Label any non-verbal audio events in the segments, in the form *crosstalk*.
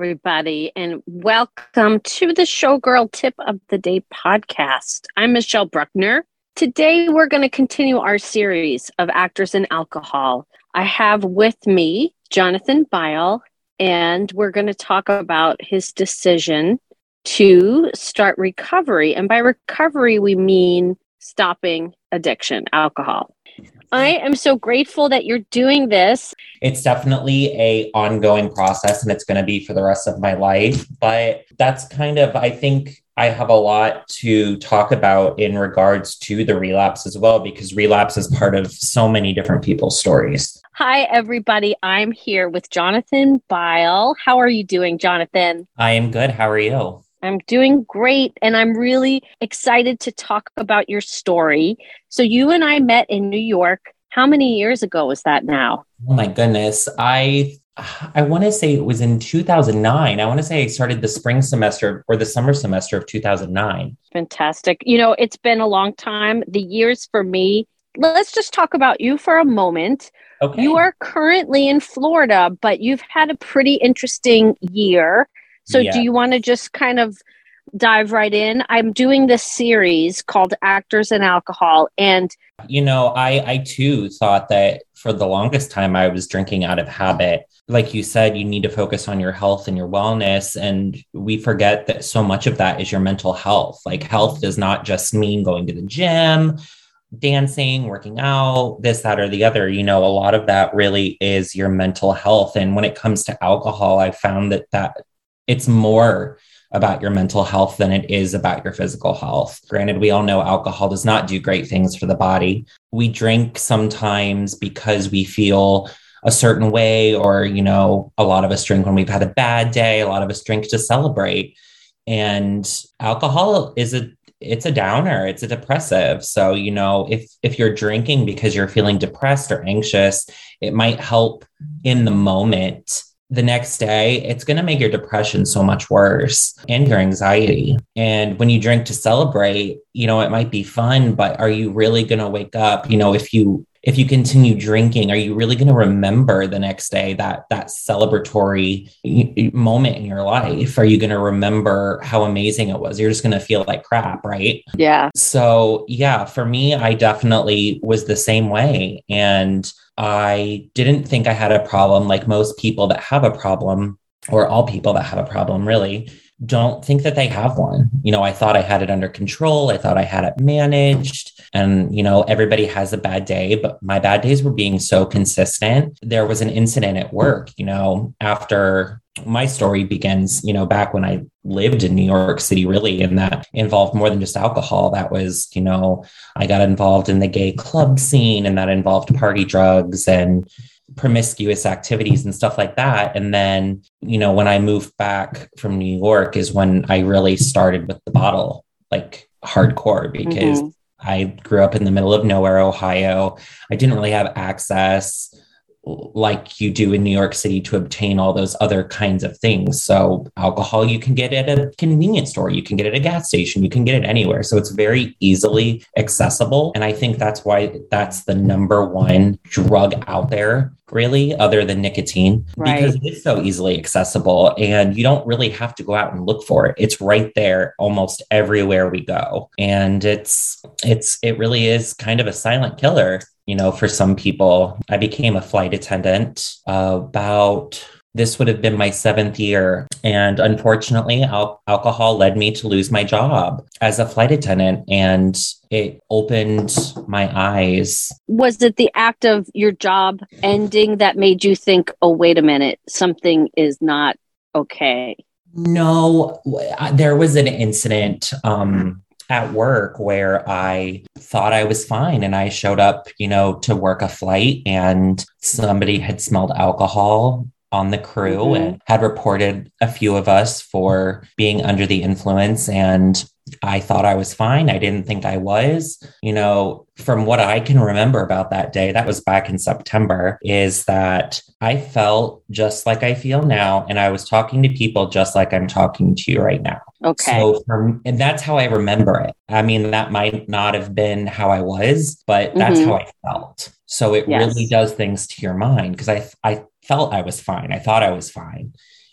everybody, and welcome to the Showgirl Tip of the Day podcast. I'm Michelle Bruckner. Today, we're going to continue our series of actors and alcohol. I have with me Jonathan Byal, and we're going to talk about his decision to start recovery. And by recovery, we mean stopping addiction, alcohol. I am so grateful that you're doing this. It's definitely a ongoing process and it's going to be for the rest of my life, but that's kind of I think I have a lot to talk about in regards to the relapse as well because relapse is part of so many different people's stories. Hi everybody, I'm here with Jonathan Byal. How are you doing, Jonathan? I am good. How are you? I'm doing great and I'm really excited to talk about your story. So, you and I met in New York. How many years ago was that now? Oh my goodness. I I want to say it was in 2009. I want to say I started the spring semester or the summer semester of 2009. Fantastic. You know, it's been a long time. The years for me, let's just talk about you for a moment. Okay. You are currently in Florida, but you've had a pretty interesting year. So, yeah. do you want to just kind of dive right in? I'm doing this series called Actors and Alcohol. And, you know, I, I too thought that for the longest time I was drinking out of habit. Like you said, you need to focus on your health and your wellness. And we forget that so much of that is your mental health. Like, health does not just mean going to the gym, dancing, working out, this, that, or the other. You know, a lot of that really is your mental health. And when it comes to alcohol, I found that that it's more about your mental health than it is about your physical health. Granted, we all know alcohol does not do great things for the body. We drink sometimes because we feel a certain way, or, you know, a lot of us drink when we've had a bad day, a lot of us drink to celebrate. And alcohol is a it's a downer it's a depressive so you know if if you're drinking because you're feeling depressed or anxious it might help in the moment the next day, it's going to make your depression so much worse and your anxiety. And when you drink to celebrate, you know, it might be fun, but are you really going to wake up? You know, if you if you continue drinking are you really going to remember the next day that that celebratory moment in your life? Are you going to remember how amazing it was? You're just going to feel like crap right? Yeah. So yeah for me i definitely was the same way and i didn't think i had a problem like most people that have a problem or all people that have a problem really don't think that they have one. You know, I thought I had it under control. I thought I had it managed. And, you know, everybody has a bad day, but my bad days were being so consistent. There was an incident at work, you know, after my story begins, you know, back when I lived in New York City, really, and that involved more than just alcohol. That was, you know, I got involved in the gay club scene and that involved party drugs and promiscuous activities and stuff like that. And then, you know, when I moved back from New York is when I really started with the bottle, like hardcore, because mm-hmm. I grew up in the middle of nowhere, Ohio. I didn't really have access like you do in New York City to obtain all those other kinds of things. So, alcohol you can get at a convenience store, you can get at a gas station, you can get it anywhere. So, it's very easily accessible. And I think that's why that's the number one drug out there, really, other than nicotine, right. because it's so easily accessible and you don't really have to go out and look for it. It's right there almost everywhere we go. And it's, it's, it really is kind of a silent killer you know, for some people, I became a flight attendant uh, about this would have been my seventh year. And unfortunately, al- alcohol led me to lose my job as a flight attendant. And it opened my eyes. Was it the act of your job ending that made you think, oh, wait a minute, something is not okay? No, there was an incident. Um, at work where I thought I was fine and I showed up, you know, to work a flight and somebody had smelled alcohol on the crew mm-hmm. and had reported a few of us for being under the influence and I thought I was fine. I didn't think I was. You know, from what I can remember about that day, that was back in September, is that I felt just like I feel now. And I was talking to people just like I'm talking to you right now. Okay. So, from, and that's how I remember it. I mean, that might not have been how I was, but that's mm-hmm. how I felt. So it yes. really does things to your mind because I, I felt I was fine. I thought I was fine.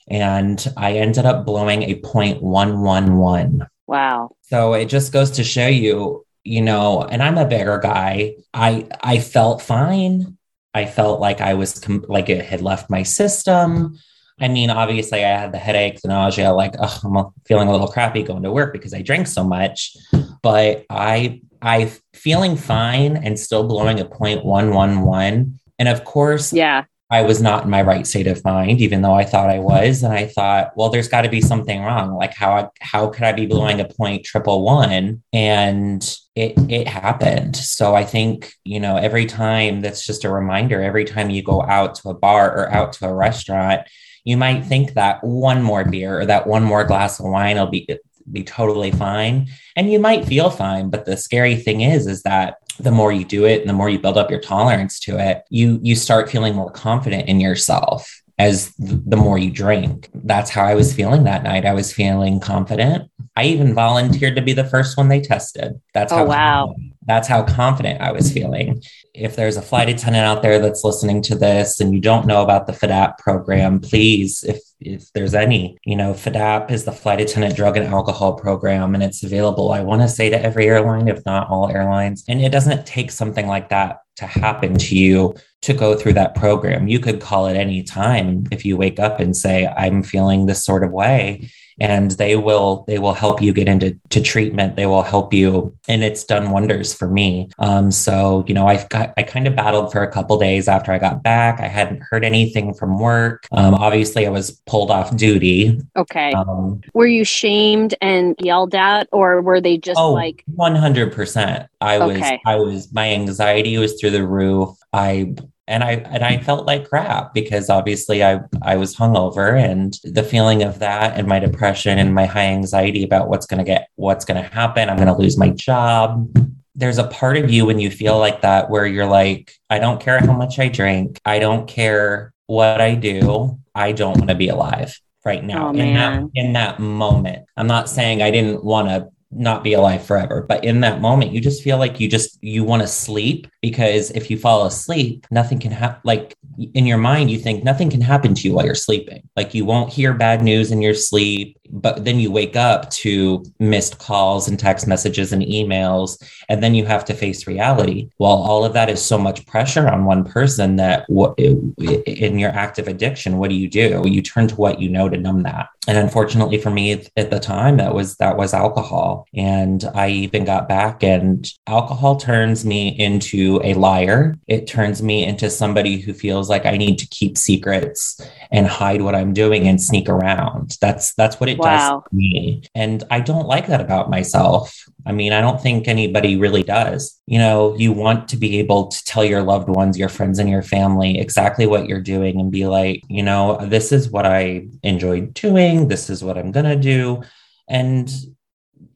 and I ended up blowing a 0.111. Wow. So it just goes to show you, you know, and I'm a bigger guy. I I felt fine. I felt like I was com- like it had left my system. I mean, obviously, I had the headache, the nausea, like ugh, I'm feeling a little crappy going to work because I drank so much. But I, I feeling fine and still blowing a point one one one. And of course, yeah, I was not in my right state of mind, even though I thought I mm-hmm. was. And I thought, well, there's got to be something wrong. Like how how could I be mm-hmm. blowing a point triple one? And it it happened. So I think, you know, every time that's just a reminder, every time you go out to a bar or out to a restaurant, you might think that one more beer or that one more glass of wine will be be totally fine. And you might feel fine but the scary thing is is that the more you do it and the more you build up your tolerance to it you you start feeling more confident in yourself as the more you drink. That's how i was feeling that night. I was feeling confident. I even volunteered to be the first one they tested. That's oh, how wow. that's how confident I was feeling. If there's a flight attendant out there that's listening to this and you don't know about the FADAP program, please, if if there's any, you know, FADAP is the flight attendant drug and alcohol program, and it's available, I want to say to every airline, if not all airlines. And it doesn't take something like that to happen to you to go through that program. You could call it any time if you wake up and say, I'm feeling this sort of way and they will they will help you get into to treatment. They will help you and it's done wonders for me. Um, so you know i've got i kind of battled for a couple days after i got back. I hadn't heard anything from work. Um, obviously i was pulled off duty. Okay. Um, were you shamed and yelled at or were they just oh, like 100% i was i was my anxiety was through the roof. I and I and I felt like crap because obviously I I was hungover and the feeling of that and my depression and my high anxiety about what's going to get what's going to happen. I'm going to lose my job. There's a part of you when you feel like that where you're like I don't care how much I drink. I don't care what I do. I don't want to be alive right now. Oh, in that in that moment. I'm not saying I didn't want to not be alive forever. But in that moment you just feel like you just you want to sleep because if you fall asleep nothing can happen like in your mind you think nothing can happen to you while you're sleeping. Like you won't hear bad news in your sleep but then you wake up to missed calls and text messages and emails and then you have to face reality. Well all of that is so much pressure on one person that in your active addiction what do you do? You turn to what you know to numb that. And unfortunately for me at the time that was that was alcohol. And i even got back and alcohol turns me into a liar. It turns me into somebody who feels like i need to keep secrets and hide what i'm doing and sneak around. That's that's what it wow. does me and i don't like that about myself I mean, I don't think anybody really does. You know, you want to be able to tell your loved ones, your friends, and your family exactly what you're doing and be like, you know, this is what I enjoyed doing. This is what I'm going to do. And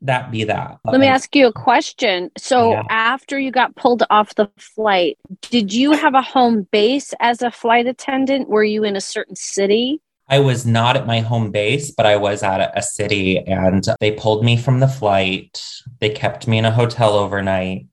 that be that. Let me ask you a question. So, yeah. after you got pulled off the flight, did you have a home base as a flight attendant? Were you in a certain city? I was not at my home base, but I was at a, city and they pulled me from the flight. They kept me in a hotel overnight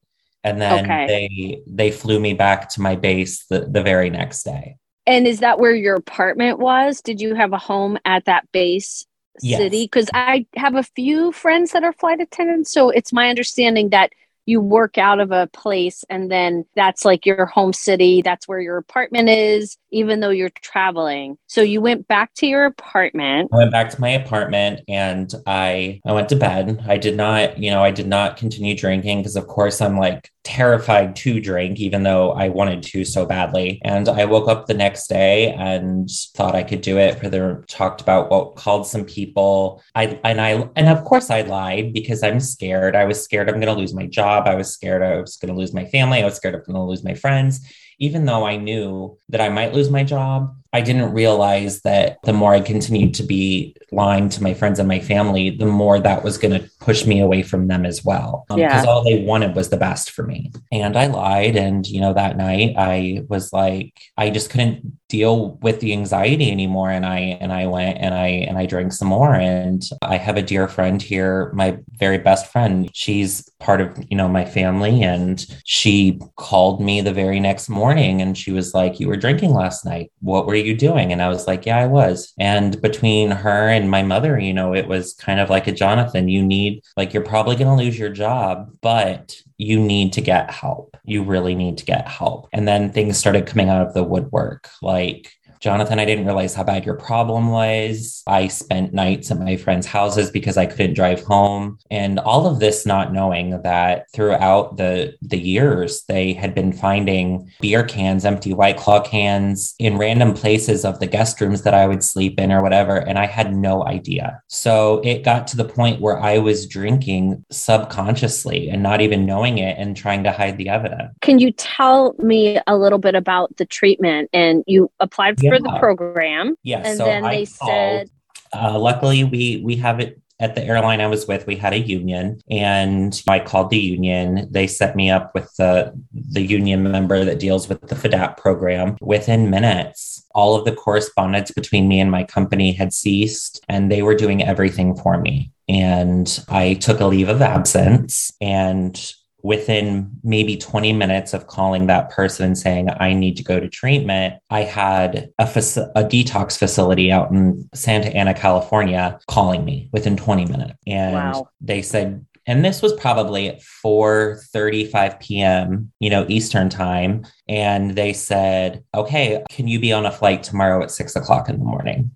and then okay. they they flew me back to my base the, the very next day. And is that where your apartment was? Did you have a home at that base yes. city? Because I have a few friends that are flight attendants. So it's my understanding that you work out of a place and then that's like your home city that's where your apartment is even though you're traveling. So you went back to your apartment. I went back to my apartment and i i went to bed. I did not you know i did not continue drinking because of course i'm like terrified to drink, even though I wanted to so badly. And I woke up the next day and thought I could do it. For the talked about what called some people. I and I and of course I lied because I'm scared. I was scared I'm going to lose my job. I was scared I was going to lose my family. I was scared I'm going to lose my friends even though I knew that I might lose my job, I didn't realize that the more I continued to be lying to my friends and my family, the more that was going to push me away from them as well. Because um, all they wanted was the best for me. And I lied. And, you know, that night I was like, I just couldn't deal with the anxiety anymore. And I, and I went and I, and I drank some more. And I have a dear friend here, my very best friend. She's part of, you know, my family. And she called me the very next morning morning and she was like, You were drinking last night. What were you doing? And I was like, Yeah, I was. And between her and my mother, you know, it was kind of like a Jonathan, you need, like, you're probably going to lose your job, but you need to get help. You really need to get help. And then things started coming out of the woodwork. Like, Jonathan, I didn't realize how bad your problem was. I spent nights at my friends' houses because I couldn't drive home. And all of this not knowing that throughout the the years they had been finding beer cans, empty white claw cans in random places of the guest rooms that I would sleep in or whatever. And I had no idea. So it got to the point where I was drinking subconsciously and not even knowing it and trying to hide the evidence. Can you tell me a little bit about the treatment? And you applied for the program. Yes. And so then I they called. said, Uh, luckily, we we have it at the airline I was with. We had a union, and I called the union. They set me up with the the union member that deals with the FADAP program. Within minutes, all of the correspondence between me and my company had ceased, and they were doing everything for me. And I took a leave of absence and within maybe 20 minutes of calling that person and saying i need to go to treatment i had a, faci- a detox facility out in santa ana california calling me within 20 minutes and Wow. they said and this was probably at 4.35 p.m you know eastern time and they said okay can you be on a flight tomorrow at 6 o'clock in the morning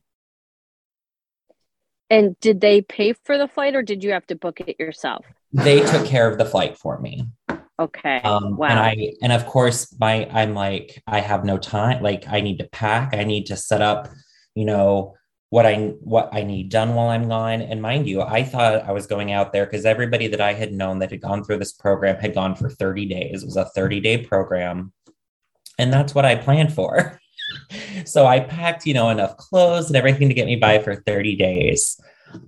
and did they pay for the flight or did you have to book it yourself? They took care of the flight for me. Okay. um wow. and i and of course my i'm like i have no time. Like i need to pack. I need to set up you know what i what i need done while i'm gone. And mind you i thought i was going out there because everybody that i had known that had gone through this program had gone for 30 days. It was a 30 day program. And that's what i planned for. *laughs* So i packed you know enough clothes and everything to get me by for 30 days.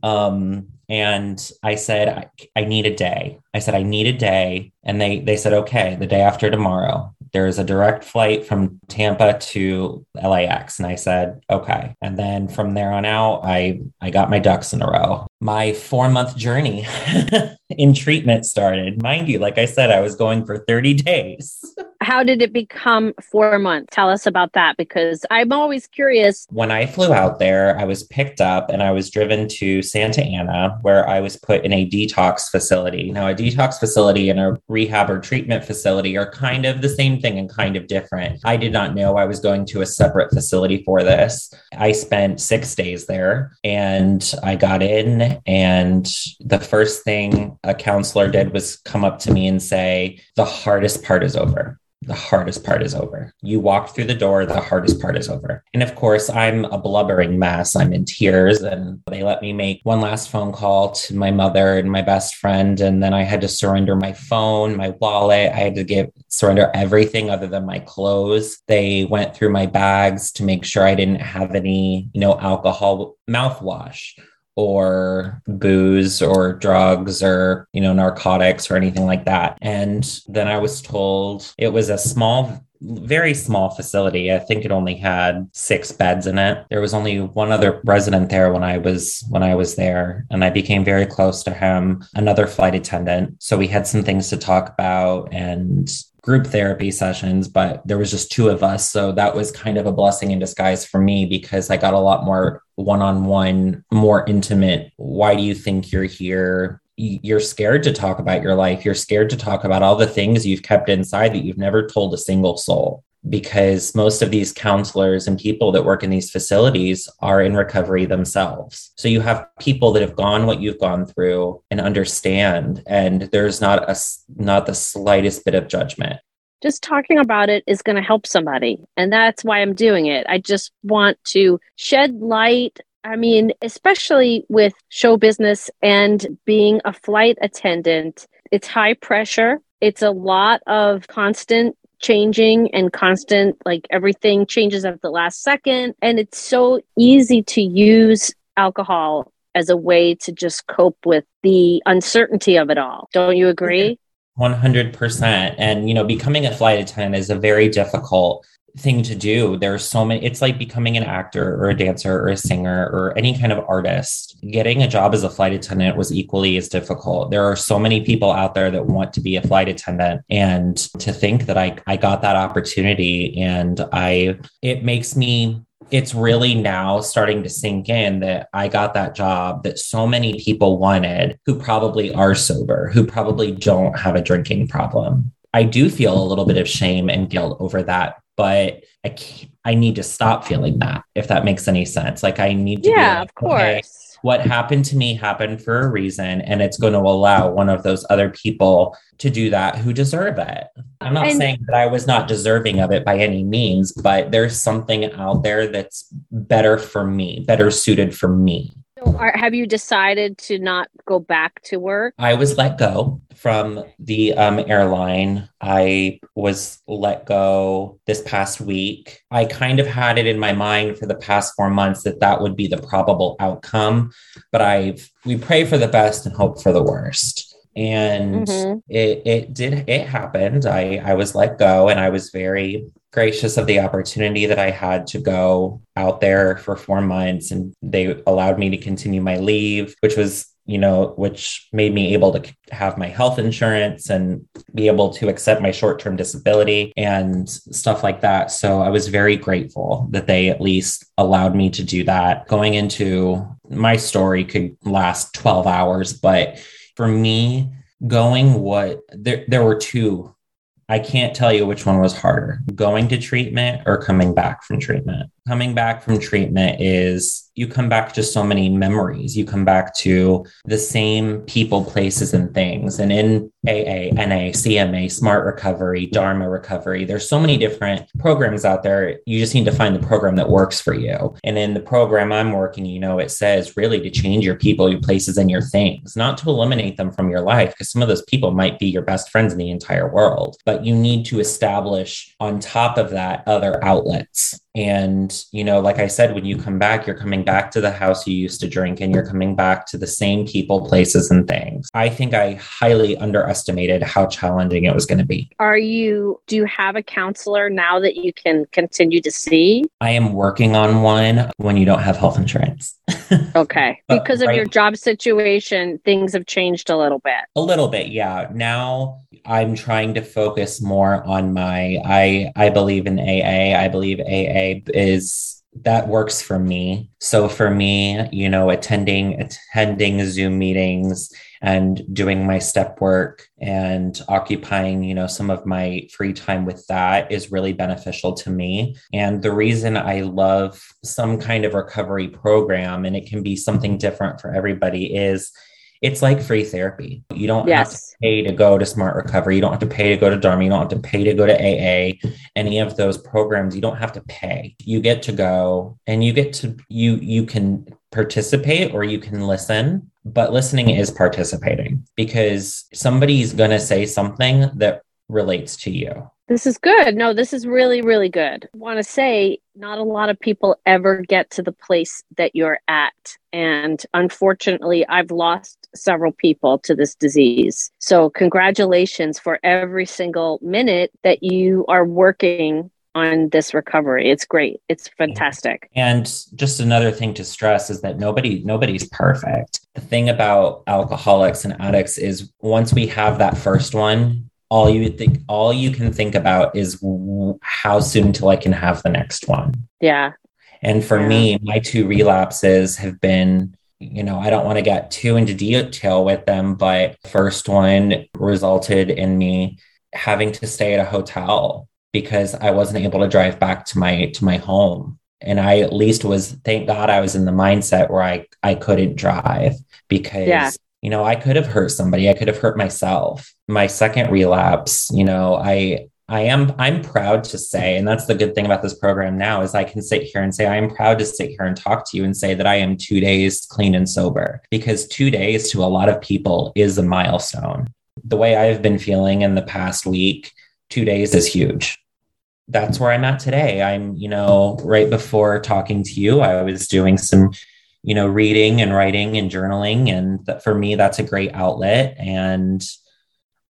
Um and i said I, need a day. I said i need a day. And they they said okay the day after tomorrow there's a direct flight from tampa to lax and i said okay. And then from there on out i i got my ducks in a row. My four month journey *laughs* in treatment started. Mind you like i said i was going for 30 days *laughs* How did it become four months? Tell us about that because I'm always curious. when I flew out there, I was picked up and I was driven to Santa Ana, where I was put in a detox facility. Now, a detox facility and a rehab or treatment facility are kind of the same thing and kind of different. I did not know I was going to a separate facility for this. I spent six days there and I got in, and the first thing a counselor did was come up to me and say, The hardest part is over the hardest part is over. You walked through the door, the hardest part is over. And of course, I'm a blubbering mess. I'm in tears, and they let me make one last phone call to my mother and my best friend. And then I had to surrender my phone, my wallet. I had to give surrender everything other than my clothes. They went through my bags to make sure I didn't have any, you know, alcohol mouthwash or booze or drugs or you know narcotics or anything like that. And then i was told it was a small very small facility. I think it only had six beds in it. There was only one other resident there when i was when i was there and i became very close to him another flight attendant. So we had some things to talk about and group therapy sessions, but there was just two of us. So that was kind of a blessing in disguise for me because I got a lot more one on one, more intimate. Why do you think you're here? You're scared to talk about your life. You're scared to talk about all the things you've kept inside that you've never told a single soul. Because most of these counselors and people that work in these facilities are in recovery themselves. So you have people that have gone what you've gone through and understand, and there's not a not the slightest bit of judgment. Just talking about it is going to help somebody. And that's why I'm doing it. I just want to shed light. I mean, especially with show business and being a flight attendant, it's high pressure. It's a lot of constant changing and constant, like everything changes at the last second. And it's so easy to use alcohol as a way to just cope with the uncertainty of it all. Don't you agree? 100% and you know becoming a flight attendant is a very difficult thing to do. There's so many, it's like becoming an actor or a dancer or a singer or any kind of artist. Getting a job as a flight attendant was equally as difficult. There are so many people out there that want to be a flight attendant. And to think that I, I got that opportunity and I, it makes me it's really now starting to sink in that I got that job that so many people wanted who probably are sober, who probably don't have a drinking problem. I do feel a little bit of shame and guilt over that, but I I need to stop feeling that if that makes any sense. Like I need to Yeah, like, of course. Okay, what happened to me happened for a reason and it's going to allow one of those other people to do that who deserve it. I'm not and- saying that I was not deserving of it by any means, but there's something out there that's better for me, better suited for me. Are, have you decided to not go back to work? I was let go from the um, airline. I was let go this past week. I kind of had it in my mind for the past four months that that would be the probable outcome, but I've we pray for the best and hope for the worst and mm-hmm. it it did it happened. I i was let go and i was very gracious of the opportunity that i had to go out there for 4 months. And they allowed me to continue my leave which was you know which made me able to have my health insurance and be able to accept my short-term disability and stuff like that. So i was very grateful that they at least allowed me to do that. Going into my story could last 12 hours but for me, going what there there were two. I can't tell you which one was harder, going to treatment or coming back from treatment. Coming back from treatment is you come back to so many memories. You come back to the same people, places, and things. And in AA, NA, CMA, Smart Recovery, Dharma Recovery, there's so many different programs out there. You just need to find the program that works for you. And in the program I'm working, you know, it says really to change your people, your places, and your things, not to eliminate them from your life, because some of those people might be your best friends in the entire world. But you need to establish on top of that other outlets and, you know, like I said, when you come back, you're coming back to the house you used to drink and you're coming back to the same people, places, and things. I think I highly underestimated how challenging it was going to be. Are you, do you have a counselor now that you can continue to see? I am working on one when you don't have health insurance. *laughs* okay. Because of right, your job situation, things have changed a little bit. A little bit, yeah. Now I'm trying to focus more on my I I believe in AA. I believe AA is that works for me. So for me, you know, attending attending Zoom meetings and doing my step work and occupying, you know, some of my free time with that is really beneficial to me. And the reason I love some kind of recovery program and it can be something different for everybody is it's like free therapy. You don't yes. have to pay to go to Smart Recovery. You don't have to pay to go to Dharma. You don't have to pay to go to AA. Any of those programs, you don't have to pay. You get to go and you get to you you can participate or you can listen, but listening is participating because somebody's going to say something that relates to you. This is good. No, this is really, really good. I want to say not a lot of people ever get to the place that you're at. And unfortunately, I've lost several people to this disease. So, congratulations for every single minute that you are working on this recovery. It's great. It's fantastic. And just another thing to stress is that nobody nobody's perfect. The thing about alcoholics and addicts is once we have that first one, all you think all you can think about is how soon till I can have the next one. Yeah. And for yeah. me, my two relapses have been, you know, I don't want to get too into detail with them, but first one resulted in me having to stay at a hotel because I wasn't able to drive back to my to my home. And I at least was thank God I was in the mindset where I I couldn't drive because yeah you know, I could have hurt somebody, I could have hurt myself. My second relapse, you know, I I am I'm proud to say, and that's the good thing about this program now is I can sit here and say I am proud to sit here and talk to you and say that I am 2 days clean and sober because 2 days to a lot of people is a milestone. The way I've been feeling in the past week, 2 days is huge. That's where I'm at today. I'm, you know, right before talking to you, I was doing some you know, reading and writing and journaling. And for me, that's a great outlet. And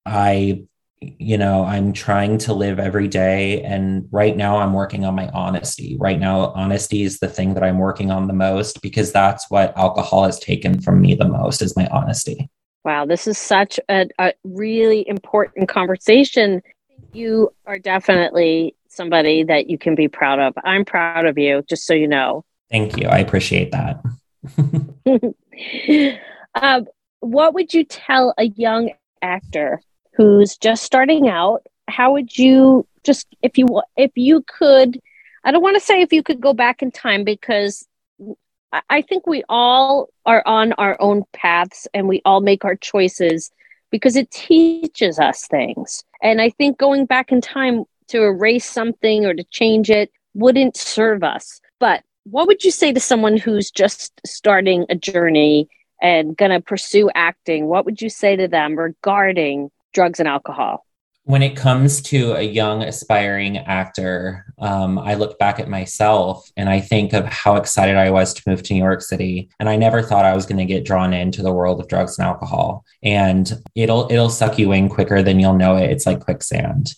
I, you know, I'm trying to live every day. And right now, I'm working on my honesty. Right now, honesty is the thing that I'm working on the most because that's what alcohol has taken from me the most is my honesty. Wow, this is such a, a really important conversation. You are definitely somebody that you can be proud of. I'm proud of you, just so you know. Thank you. I appreciate that. uh, *laughs* what would you tell a young actor who's just starting out? How would you just if you if you could I don't want to say if you could go back in time because I think we all are on our own paths and we all make our choices because it teaches us things. And I think going back in time to erase something or to change it wouldn't serve us. But what would you say to someone who's just starting a journey and going to pursue acting? What would you say to them regarding drugs and alcohol? when it comes to a young aspiring actor, um, I look back at myself and I think of how excited I was to move to New York City, and I never thought I was going to get drawn into the world of drugs and alcohol. And it'll it'll suck you in quicker than you'll know it. It's like quicksand.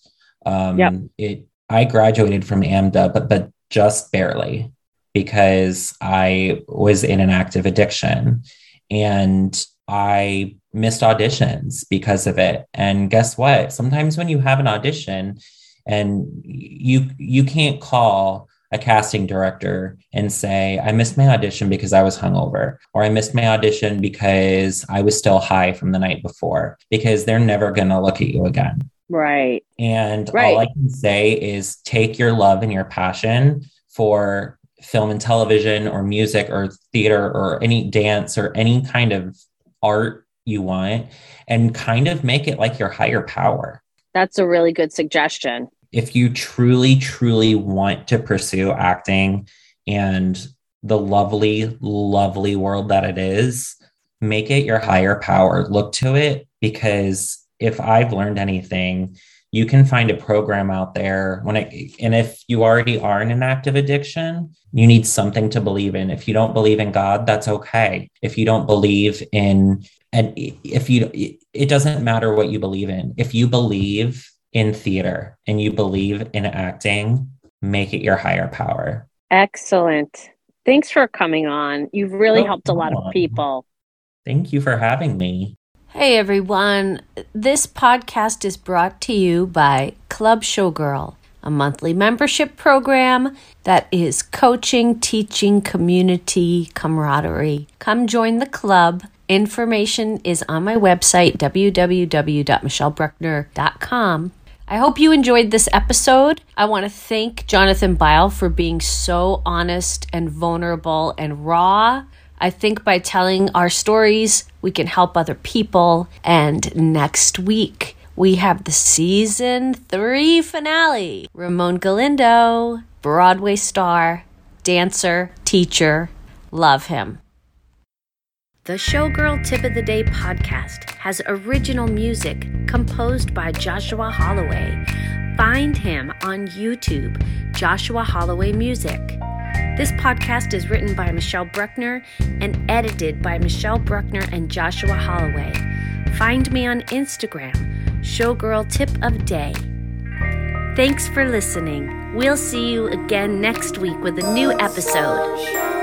Um, yep. It. I graduated from AMDA, but but just barely because I was in an active addiction, and I missed auditions because of it. And guess what? Sometimes when you have an audition and you you can't call a casting director and say, I missed my audition because I was hungover, or I missed my audition because I was still high from the night before, because they're never going to look at you again. Right. And right. all I can say is take your love and your passion for film and television or music or theater or any dance or any kind of art you want and kind of make it like your higher power. That's a really good suggestion. If you truly, truly want to pursue acting and the lovely, lovely world that it is, make it your higher power. Look to it because if I've learned anything, you can find a program out there when it and if you already are in an active addiction you need something to believe in. If you don't believe in god that's okay. If you don't believe in and if you it doesn't matter what you believe in. If you believe in theater and you believe in acting make it your higher power. Excellent. Thanks for coming on. You've really helped a lot of people. Thank you for having me hey everyone this podcast is brought to you by club showgirl a monthly membership program that is coaching, teaching, community, camaraderie. Come join the club Information is on my website, www.michellebruckner.com. I hope you enjoyed this episode. I want to thank Jonathan Byal for being so honest and vulnerable and raw. I think by telling our stories, we can help other people. And next week, we have the season three finale. Ramon Galindo, Broadway star, dancer, teacher. Love him. The Showgirl Tip of the Day podcast has original music composed by Joshua Holloway. Find him on YouTube, Joshua Holloway Music. This podcast is written by Michelle Bruckner and edited by Michelle Bruckner and Joshua Holloway. Find me on Instagram, Showgirl Tip of Day. Thanks for listening. We'll see you again next week with a new episode.